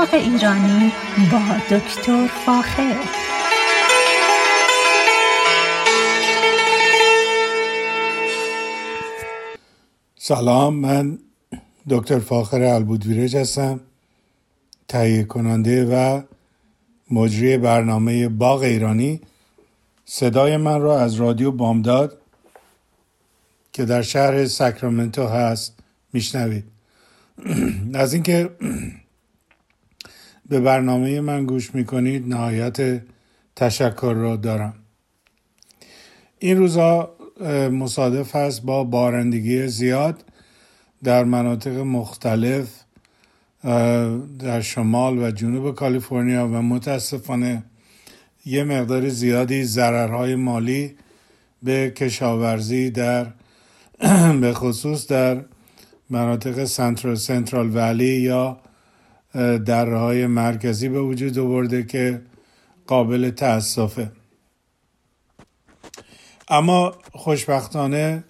باغ ایرانی با دکتر فاخر. سلام من دکتر فاخر البودویرج هستم تهیه کننده و مجری برنامه باغ ایرانی. صدای من را از رادیو بامداد که در شهر ساکرامنتو هست میشنوید. از اینکه به برنامه من گوش می‌کنید نهایت تشکر را دارم. این روزا مصادف هست با بارندگی زیاد در مناطق مختلف در شمال و جنوب کالیفرنیا و متاسفانه یه مقدار زیادی ضررهای مالی به کشاورزی در به خصوص در مناطق سنترال سنترال ولی یا دره های مرکزی به وجود آورده که قابل تاسفه. اما خوشبختانه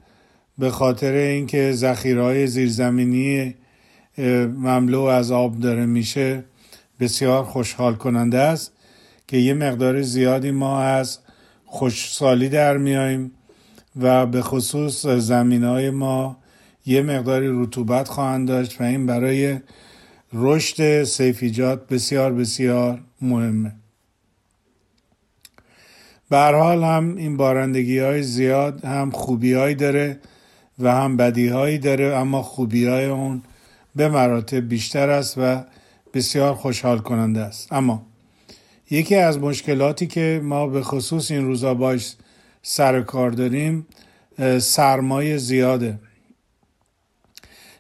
به خاطر اینکه ذخیرهای زیرزمینی مملو از آب داره میشه بسیار خوشحال کننده است که یه مقدار زیادی ما از خوشسالی در میاییم و به خصوص زمین های ما یه مقداری رطوبت خواهند داشت و این برای رشد سیفیجات بسیار بسیار مهمه. به حال هم این بارندگی های زیاد هم خوبی های داره و هم بدی هایی داره اما خوبی های اون به مراتب بیشتر است و بسیار خوشحال کننده است. اما یکی از مشکلاتی که ما به خصوص این روزا باش سر کار داریم سرمایه زیاده.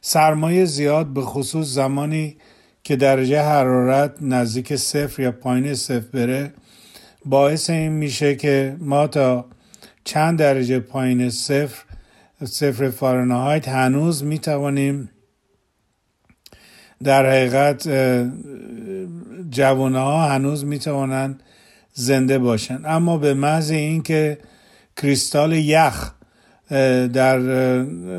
سرمایه زیاد به خصوص زمانی که درجه حرارت نزدیک صفر یا پایین صفر بره باعث این میشه که ما تا چند درجه پایین صفر صفر فارنهایت هنوز می‌توانیم در حقیقت جوانه ها هنوز می‌توانند زنده باشند. اما به محض اینکه کریستال یخ در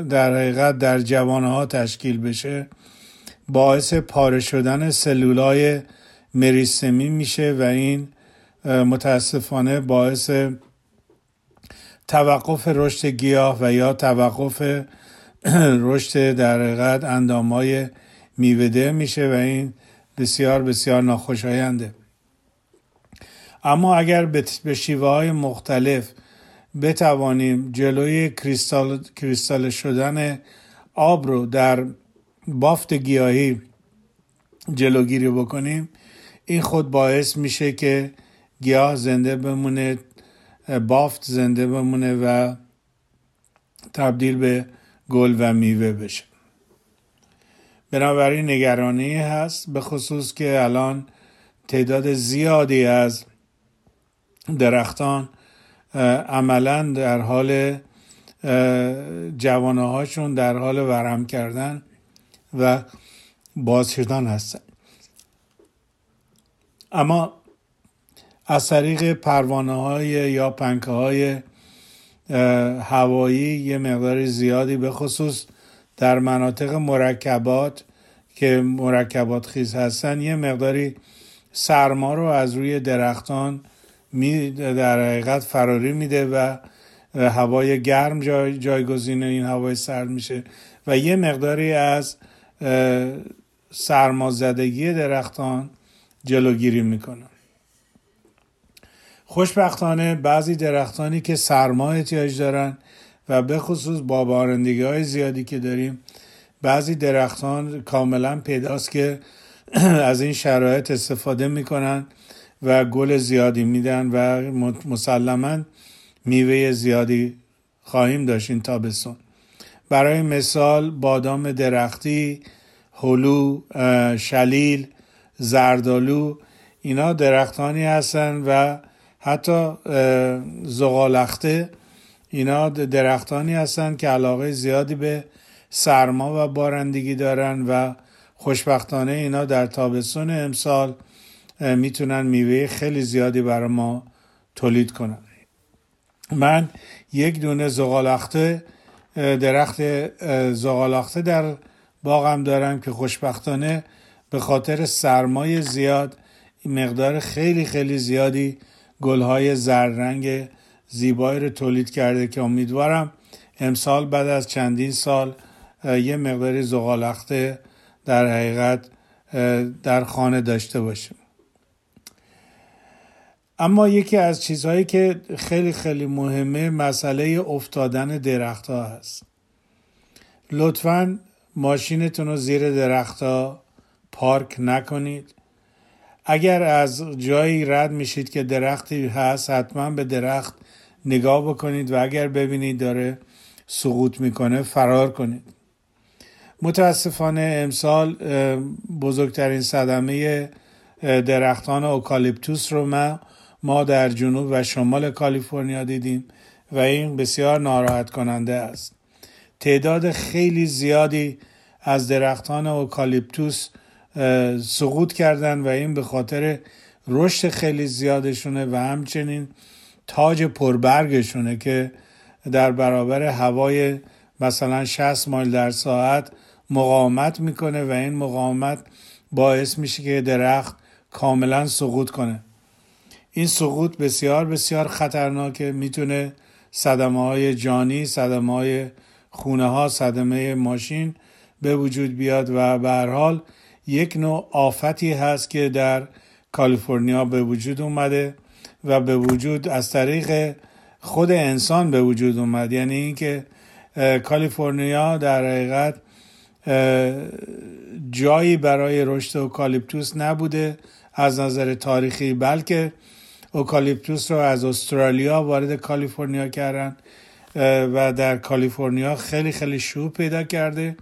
در حقیقت در جوانه ها تشکیل بشه باعث پاره شدن سلولای مریستمی میشه و این متاسفانه باعث توقف رشد گیاه و یا توقف رشد در حقیقت اندامای میوده میشه و این بسیار بسیار ناخوشاینده. اما اگر به شیوه های مختلف بتوانیم جلوی کریستال, کریستال شدن آب رو در بافت گیاهی جلوگیری بکنیم این خود باعث میشه که گیاه زنده بمونه بافت زنده بمونه و تبدیل به گل و میوه بشه. بنابراین نگرانی هست به خصوص که الان تعداد زیادی از درختان عملا در حال جوانه هاشون در حال ورم کردن و باز شدن هستن. اما از طریق پروانه های یا پنکه های هوایی یه مقدار زیادی به خصوص در مناطق مرکبات که مرکبات خیز هستن یه مقداری سرما رو از روی درختان می در حقیقت فراری میده و هوای گرم جای جایگزین این هوای سرد میشه. و یه مقداری از سرمازدگی درختان جلوگیری می‌کنه. خوشبختانه بعضی درختانی که سرما احتیاج دارن و به خصوص با بارندگی های زیادی که داریم بعضی درختان کاملا پیداست که از این شرایط استفاده می‌کنن. و گل زیادی میدن و مسلما میوه زیادی خواهیم داشت این تابستون. برای مثال بادام درختی هلو شلیل زردالو اینا درختانی هستن و حتی زغالخته اینا درختانی هستند که علاقه زیادی به سرما و بارندگی دارن و خوشبختانه اینا در تابستون امسال می‌تونن میوه خیلی زیادی برای ما تولید کنن. من یک دونه زغالخته درخت زغالخته در باغم دارم که خوشبختانه به خاطر سرمایه زیاد مقدار خیلی خیلی زیادی گلهای زررنگ زیبایی رو تولید کرده که امیدوارم امسال بعد از چندین سال یه مقداری زغالخته در حقیقت در خانه داشته باشیم. اما یکی از چیزهایی که خیلی خیلی مهمه مسئله افتادن درخت ها هست. لطفا ماشینتون رو زیر درخت ها پارک نکنید. اگر از جایی رد میشید که درختی هست حتما به درخت نگاه بکنید و اگر ببینید داره سقوط می‌کنه فرار کنید. متاسفانه امسال بزرگترین صدمه درختان اوکالیپتوس رو ما ما در جنوب و شمال کالیفرنیا دیدیم و این بسیار ناراحت کننده است. تعداد خیلی زیادی از درختان اوکالیپتوس سقوط کردن و این به خاطر رشد خیلی زیادشونه و همچنین تاج پربرگشونه که در برابر هوای مثلا 60 مایل در ساعت مقاومت می‌کنه و این مقاومت باعث میشه که درخت کاملا سقوط کنه. این سقوط بسیار بسیار خطرناکه می‌تونه صدمه های جانی صدمه های خونه ها صدمه ماشین به وجود بیاد و به حال یک نوع آفتی هست که در کالیفرنیا به وجود اومده و به وجود از طریق خود انسان به وجود اومد. یعنی اینکه کالیفرنیا در حقیقت جایی برای رشد اوکالیپتوس نبوده از نظر تاریخی بلکه اوکالیپتوس رو از استرالیا وارد کالیفرنیا کردن و در کالیفرنیا خیلی خیلی شو پیدا کرده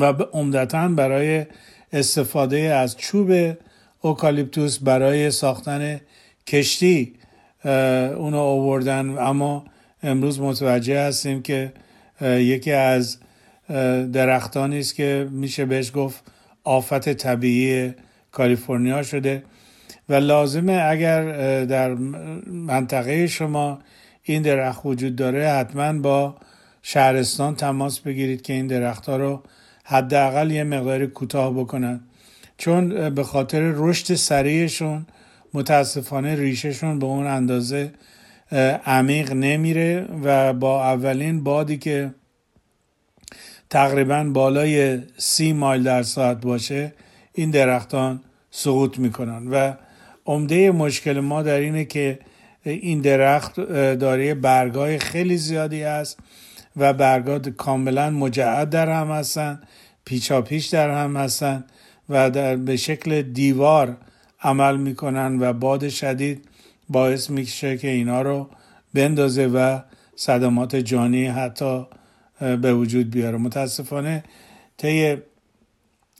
و عمدتا برای استفاده از چوب اوکالیپتوس برای ساختن کشتی اونو آوردن. اما امروز متوجه هستیم که یکی از درختانی است که میشه بهش گفت آفت طبیعی کالیفرنیا شده. و لازمه اگر در منطقه شما این درخت وجود داره حتما با شهرستان تماس بگیرید که این درختها رو حداقل یه مقداری کوتاه بکنن. چون به خاطر رشد سریعشون متاسفانه ریشهشون به اون اندازه عمیق نمیره و با اولین بادی که تقریبا بالای سی مایل در ساعت باشه این درختان سقوط می‌کنن و عمده مشکل ما در اینه که این درخت داره برگای خیلی زیادی است و برگا کاملا مجعد در هم هستن پیچا پیش در هم هستن و در به شکل دیوار عمل می‌کنن و باد شدید باعث میشه که اینا رو بندازه و صدمات جانی حتی به وجود بیاره. متاسفانه طی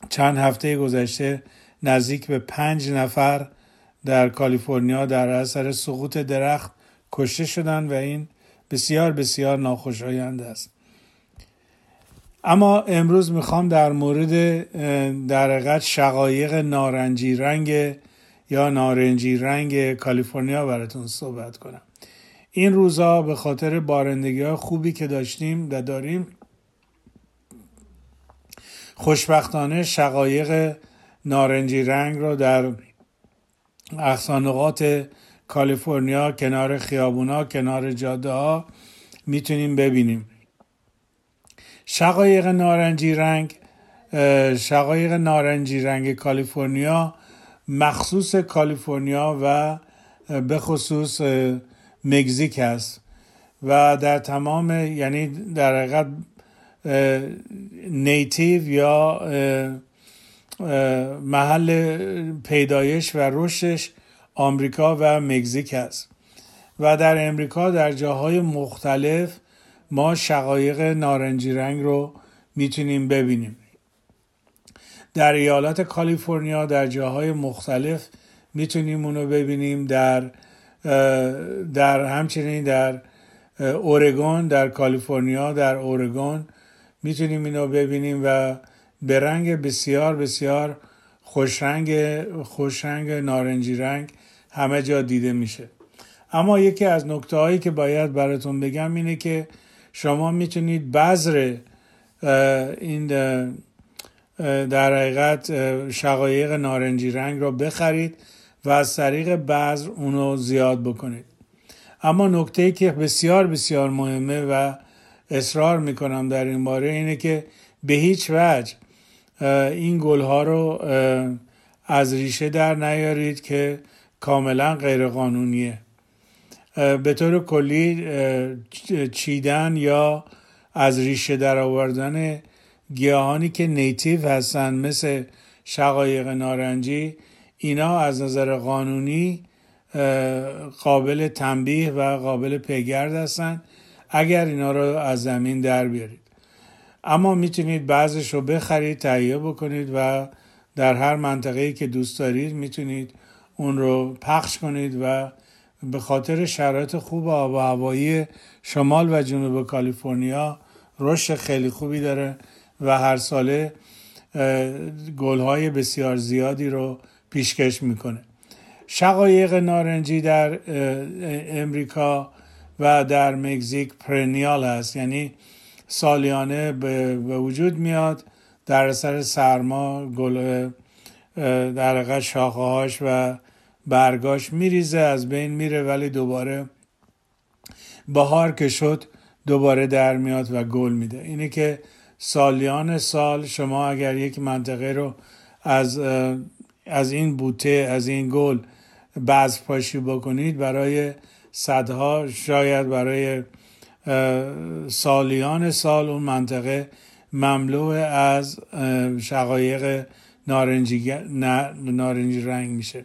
چند هفته گذشته نزدیک به پنج نفر در کالیفرنیا در اثر سقوط درخت کشته شدن و این بسیار بسیار ناخوشایند است. اما امروز می‌خوام در مورد در حقیقت شقایق نارنجی رنگ یا نارنجی رنگ کالیفرنیا براتون صحبت کنم. این روزا به خاطر بارندگی های خوبی که داشتیم و داریم خوشبختانه شقایق نارنجی رنگ رو در اقصانقات کالیفرنیا کنار خیابونا کنار جاده ها می‌تونیم ببینیم. شقایق نارنجی رنگ شقایق نارنجی رنگ کالیفرنیا مخصوص کالیفرنیا و به خصوص مکزیک است و در تمام یعنی در حقیقت نیتیو یا محل پیدایش و رشدش آمریکا و مکزیک است و در امریکا در جاهای مختلف ما شقایق نارنجی رنگ رو می‌تونیم ببینیم. در ایالت کالیفرنیا در جاهای مختلف می‌تونیم اونو ببینیم. در در همچنین در اورگون در کالیفرنیا در اورگون می‌تونیم اینو ببینیم و به رنگ بسیار بسیار خوشرنگ خوشرنگ نارنجی رنگ همه جا دیده میشه. اما یکی از نکته هایی که باید براتون بگم اینه که شما می‌تونید بذر این در حقیقت شقایق نارنجی رنگ را بخرید و از طریق بذر اونو زیاد بکنید. اما نکته که بسیار بسیار مهمه و اصرار می‌کنم در این باره اینه که به هیچ وجه این گل ها رو از ریشه در نیارید که کاملا غیر قانونیه به طور کلی چیدن یا از ریشه در آوردن گیاهانی که نیتیو هستن مثل شقایق نارنجی اینا از نظر قانونی قابل تنبیه و قابل پیگرد هستن. اگر اینا رو از زمین در بیارید. اما می‌تونید بعضش رو بخرید تهیه بکنید و در هر منطقه‌ای که دوست دارید می‌تونید اون رو پخش کنید و به خاطر شرایط خوب آب و هوایی شمال و جنوب کالیفرنیا رشد خیلی خوبی داره و هر ساله گلهای بسیار زیادی رو پیشکش می‌کنه. شقایق نارنجی در امریکا و در مکزیک پرنیال هست. یعنی سالیانه به وجود میاد. در اثر سرما گل در شاخه هاش و برگاش میریزه از بین میره ولی دوباره بهار که شد دوباره در میاد و گل میده. اینه که سالیان سال شما اگر یک منطقه رو از از این بوته از این گل بعض پاشی بکنید برای صدها شاید برای سالیان سال اون منطقه مملو از شقایق نارنجی, نارنجی رنگ میشه.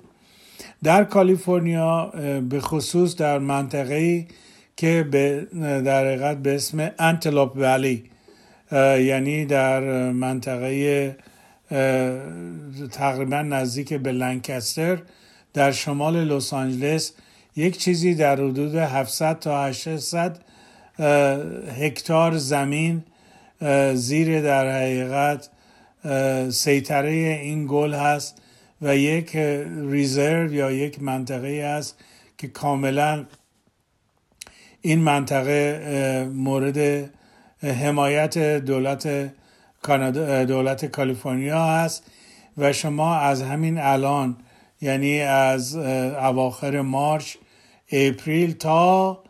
در کالیفرنیا به خصوص در منطقه که به در حقیقت به اسم انتلوپ ولی یعنی در منطقه تقریبا نزدیک به لنکستر در شمال لس آنجلس یک چیزی در حدود 700 تا 800 هکتار زمین زیر در حقیقت سیطره این گل هست و یک ریزرو یا یک منطقه است که کاملا این منطقه مورد حمایت دولت دولت کالیفرنیا هست و شما از همین الان یعنی از اواخر مارچ اپریل تا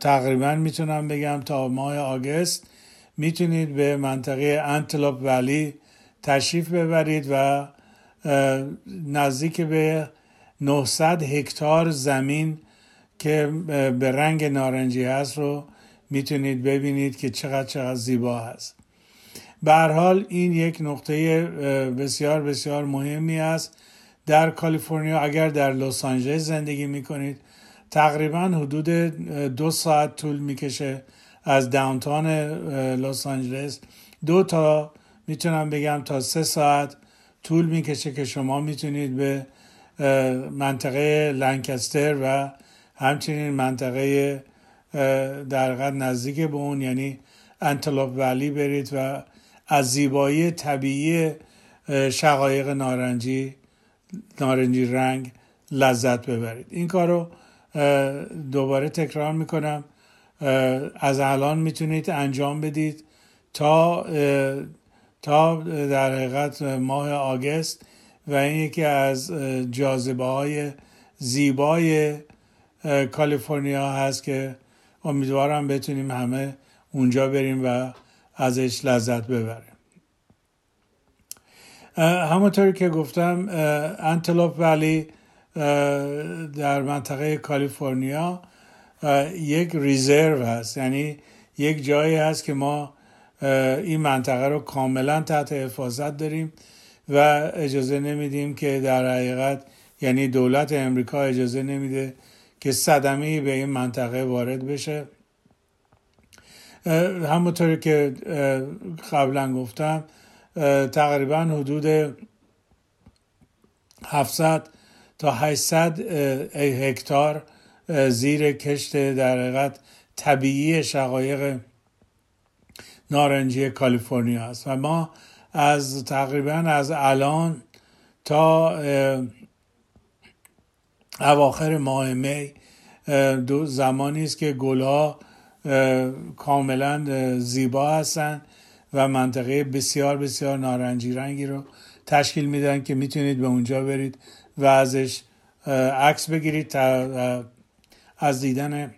تقریبا می‌تونم بگم تا ماه آگست می‌تونید به منطقه انتلوپ ولی تشریف ببرید و نزدیک به 900 هکتار زمین که به رنگ نارنجی هست رو می‌تونید ببینید که چقدر چقدر زیبا هست. به حال این یک نقطه بسیار بسیار مهمی است. در کالیفرنیا اگر در لس آنجلس زندگی می‌کنید تقریبا حدود دو ساعت طول می‌کشه از داونتان لس آنجلس. دو تا می‌تونم بگم تا سه ساعت طول می‌کشه که شما می‌تونید به منطقه لنکستر و همچنین منطقه در نزدیک به اون یعنی انتلوپ ولی برید و از زیبایی طبیعی شقایق نارنجی نارنجی رنگ لذت ببرید. این کارو دوباره تکرار می‌کنم. از الان می‌تونید انجام بدید تا تا در حقیقت ماه آگست و این یکی از جاذبه های زیبای کالیفرنیا هست که امیدوارم بتونیم همه اونجا بریم و ازش لذت ببریم. همونطوری که گفتم انتلوپ ولی در منطقه کالیفرنیا یک ریزرو هست. یعنی یک جایی هست که ما این منطقه رو کاملا تحت حفاظت داریم و اجازه نمیدیم که در حقیقت یعنی دولت امریکا اجازه نمیده که صدمه به این منطقه وارد بشه. همونطوری که قبلا گفتم تقریبا حدود 700 تا 800 هکتار زیر کشت در حقیقت طبیعی شقایق نارنجی کالیفرنیا است. و ما از تقریبا از الان تا اواخر ماه می دو زمانی است که گلها کاملا زیبا هستند و منطقه بسیار بسیار نارنجی رنگی رو تشکیل میدن که می‌تونید به اونجا برید. و ازش عکس بگیرید تا از دیدن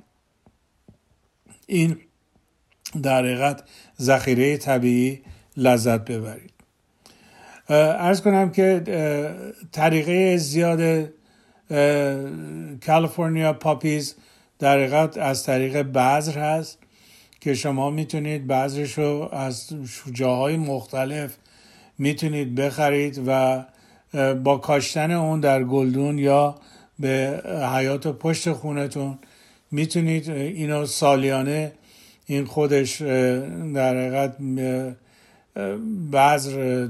این در حقیقت ذخیره طبیعی لذت ببرید. ارز کنم که طریقه زیاد کالیفرنیا پاپیز در حقیقت از طریق بذر هست که شما می‌تونید بذرش رو از جاهای مختلف می‌تونید بخرید و با کاشتن اون در گلدون یا به حیات پشت خونتون می‌تونید اینو سالیانه این خودش در حقیقت بذر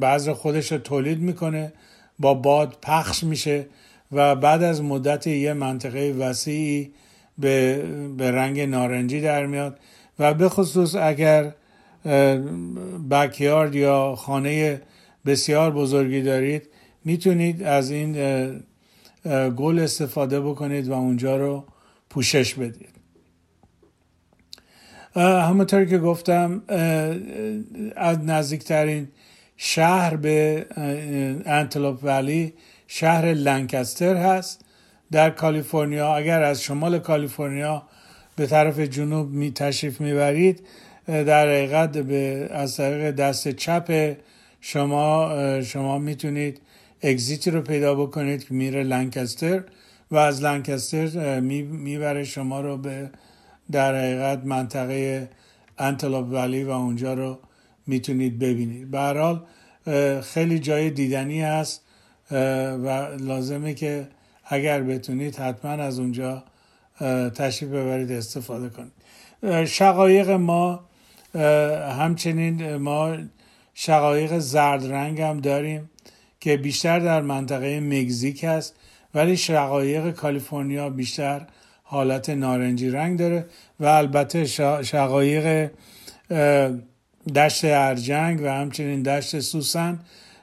بذر خودش رو تولید می‌کنه با باد پخش میشه و بعد از مدت یه منطقه وسیعی به, به رنگ نارنجی در میاد و به خصوص اگر بکیارد یا خانه بسیار بزرگی دارید. می‌تونید از این گل استفاده بکنید و اونجا رو پوشش بدید. همونطور که گفتم از نزدیکترین شهر به انتلوپ ولی شهر لنکستر هست. در کالیفرنیا اگر از شمال کالیفرنیا به طرف جنوب می تشریف می‌برید در حقیقت به از طریق دست چپ شما شما می‌تونید اگزیتی رو پیدا بکنید که میره لنکستر و از لنکستر می‌بره شما رو به در حقیقت منطقه انتلوپ ولی و اونجا رو می‌تونید ببینید. به حال خیلی جای دیدنی هست و لازمه که اگر بتونید حتما از اونجا تشریف ببرید استفاده کنید. شقایق ما همچنین ما شقایق زرد رنگ هم داریم که بیشتر در منطقه مکزیک هست ولی شقایق کالیفرنیا بیشتر حالت نارنجی رنگ داره و البته شقایق دشت ارجنگ و همچنین دشت سوسن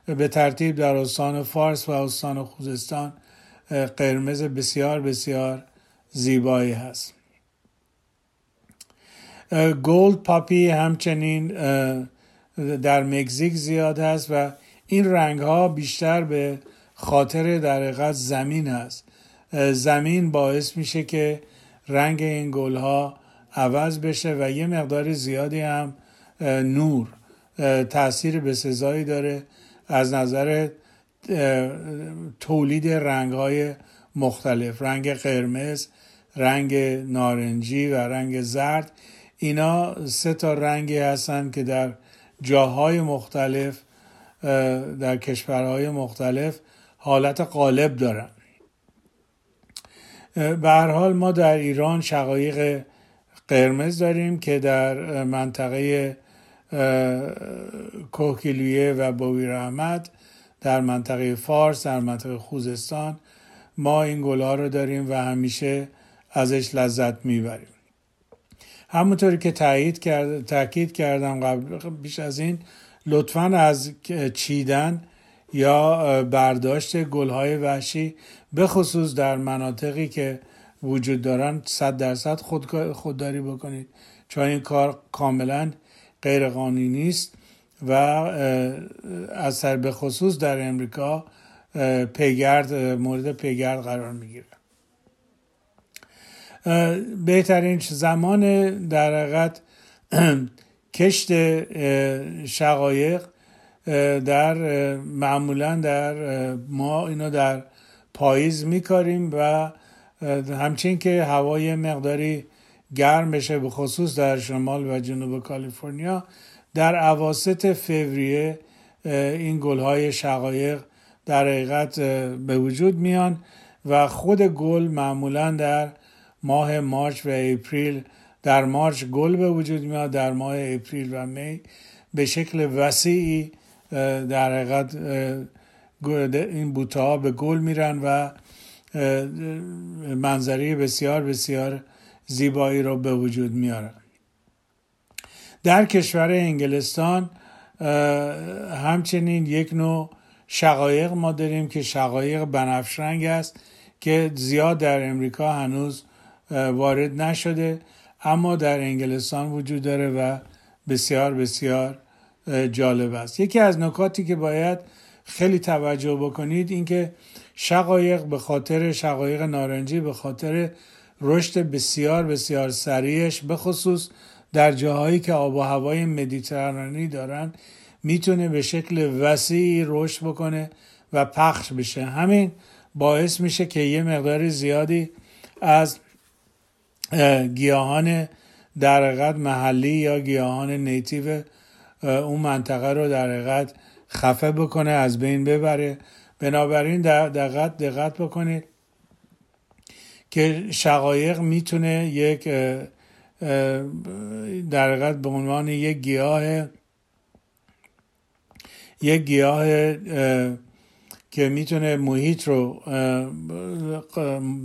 به ترتیب در استان فارس و استان خوزستان قرمز بسیار بسیار زیبایی هست. گولد پاپی همچنین در مکزیک زیاد هست و این رنگ ها بیشتر به خاطر در زمین هست. زمین باعث میشه که رنگ این گل ها عوض بشه و یه مقدار زیادی هم نور تاثیر به سزایی داره از نظر تولید رنگ های مختلف. رنگ قرمز رنگ نارنجی و رنگ زرد اینا سه تا رنگی هستند که در جاهای مختلف در کشورهای مختلف حالت قالب دارن. به هر حال ما در ایران شقایق قرمز داریم که در منطقه کوکیلویه و بویر احمد در منطقه فارس در منطقه خوزستان ما این گلها رو داریم و همیشه ازش لذت می‌بریم. همونطوری که تایید کرد، تاکید کردم قبل بیش از این لطفا از چیدن یا برداشت گلهای وحشی به خصوص در مناطقی که وجود دارن صد درصد خود خودداری بکنید. چون این کار کاملا غیر قانونی است و از سر به خصوص در امریکا پیگرد مورد پیگرد قرار می‌گیره. بهترین زمان در حقیقت کشت شقایق در معمولا در ما اینو در پاییز میکاریم و همچنین که هوای مقداری گرم بشه به خصوص در شمال و جنوب کالیفرنیا در عواست فوریه این گلهای شقایق در حقیقت به وجود میان و خود گل معمولا در ماه مارچ و اپریل در مارچ گل به وجود میاد در ماه اپریل و می به شکل وسیعی در حقیقت این بوته ها به گل میرن و منظری بسیار بسیار زیبایی رو به وجود میارن. در کشور انگلستان همچنین یک نوع شقایق ما داریم که شقایق بنفش رنگ است که زیاد در امریکا هنوز وارد نشده. اما در انگلستان وجود داره و بسیار بسیار جالب است. یکی از نکاتی که باید خیلی توجه بکنید اینکه شقایق به خاطر شقایق نارنجی به خاطر رشد بسیار بسیار سریعش به خصوص در جاهایی که آب و هوای مدیترانه‌ای دارن می‌تونه به شکل وسیعی رشد بکنه و پخش بشه. همین باعث میشه که یه مقدار زیادی از گیاهان در محلی یا گیاهان نیتیو اون منطقه رو در حقیقت خفه بکنه از بین ببره. بنابراین دقت دقت بکنید که شقایق می‌تونه یک در حقیقت به عنوان یک گیاه یک گیاه که می‌تونه محیط رو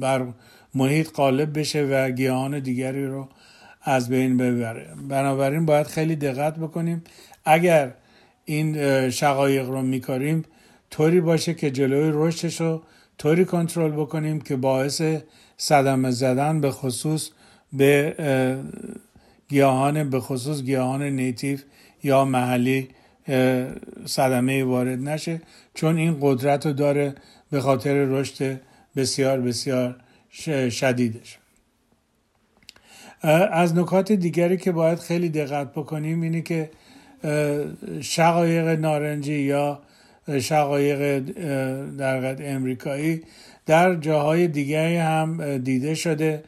بر محیط قالب بشه و گیاهان دیگری رو از بین ببره. بنابراین باید خیلی دقت بکنیم. اگر این شقایق رو میکاریم طوری باشه که جلوی رشدش رو طوری کنترل بکنیم که باعث صدمه زدن به خصوص به گیاهان به خصوص گیاهان نیتیف یا محلی صدمه وارد نشه. چون این قدرت رو داره به خاطر رشد بسیار بسیار شدیدش. از نکات دیگری که باید خیلی دقت بکنیم اینه که شقایق نارنجی یا شقایق در امریکایی در جاهای دیگری هم دیده شده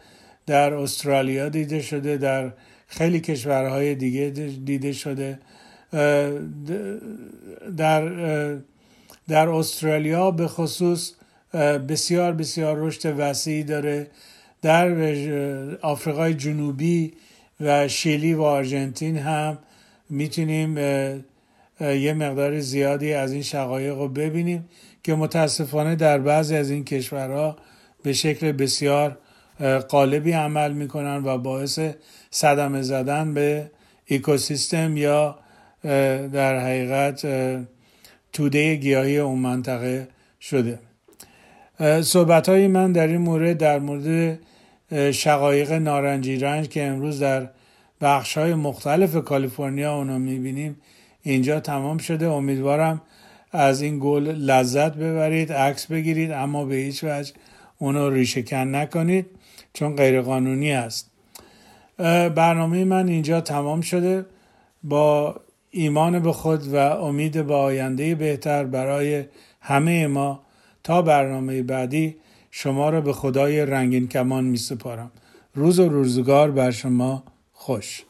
در استرالیا دیده شده در خیلی کشورهای دیگه دیده شده. در در استرالیا به خصوص بسیار بسیار رشد وسیعی داره در آفریقای جنوبی و شیلی و آرژانتین هم می‌تونیم یه مقدار زیادی از این شقایق رو ببینیم که متاسفانه در بعضی از این کشورها به شکل بسیار قالبی عمل می‌کنن و باعث صدمه زدن به اکوسیستم یا در حقیقت توده گیاهی اون منطقه شده. صحبت های من در این مورد در مورد شقایق نارنجی رنج که امروز در بخش های مختلف کالیفرنیا اونو می‌بینیم اینجا تمام شده. امیدوارم از این گل لذت ببرید عکس بگیرید اما به هیچ وجه اونو ریشه کن نکنید چون غیرقانونی است برنامه من اینجا تمام شده. با ایمان به خود و امید به آینده بهتر برای همه ما تا برنامه بعدی شما را به خدای رنگین کمان می سپارم روز و روزگار بر شما خوش.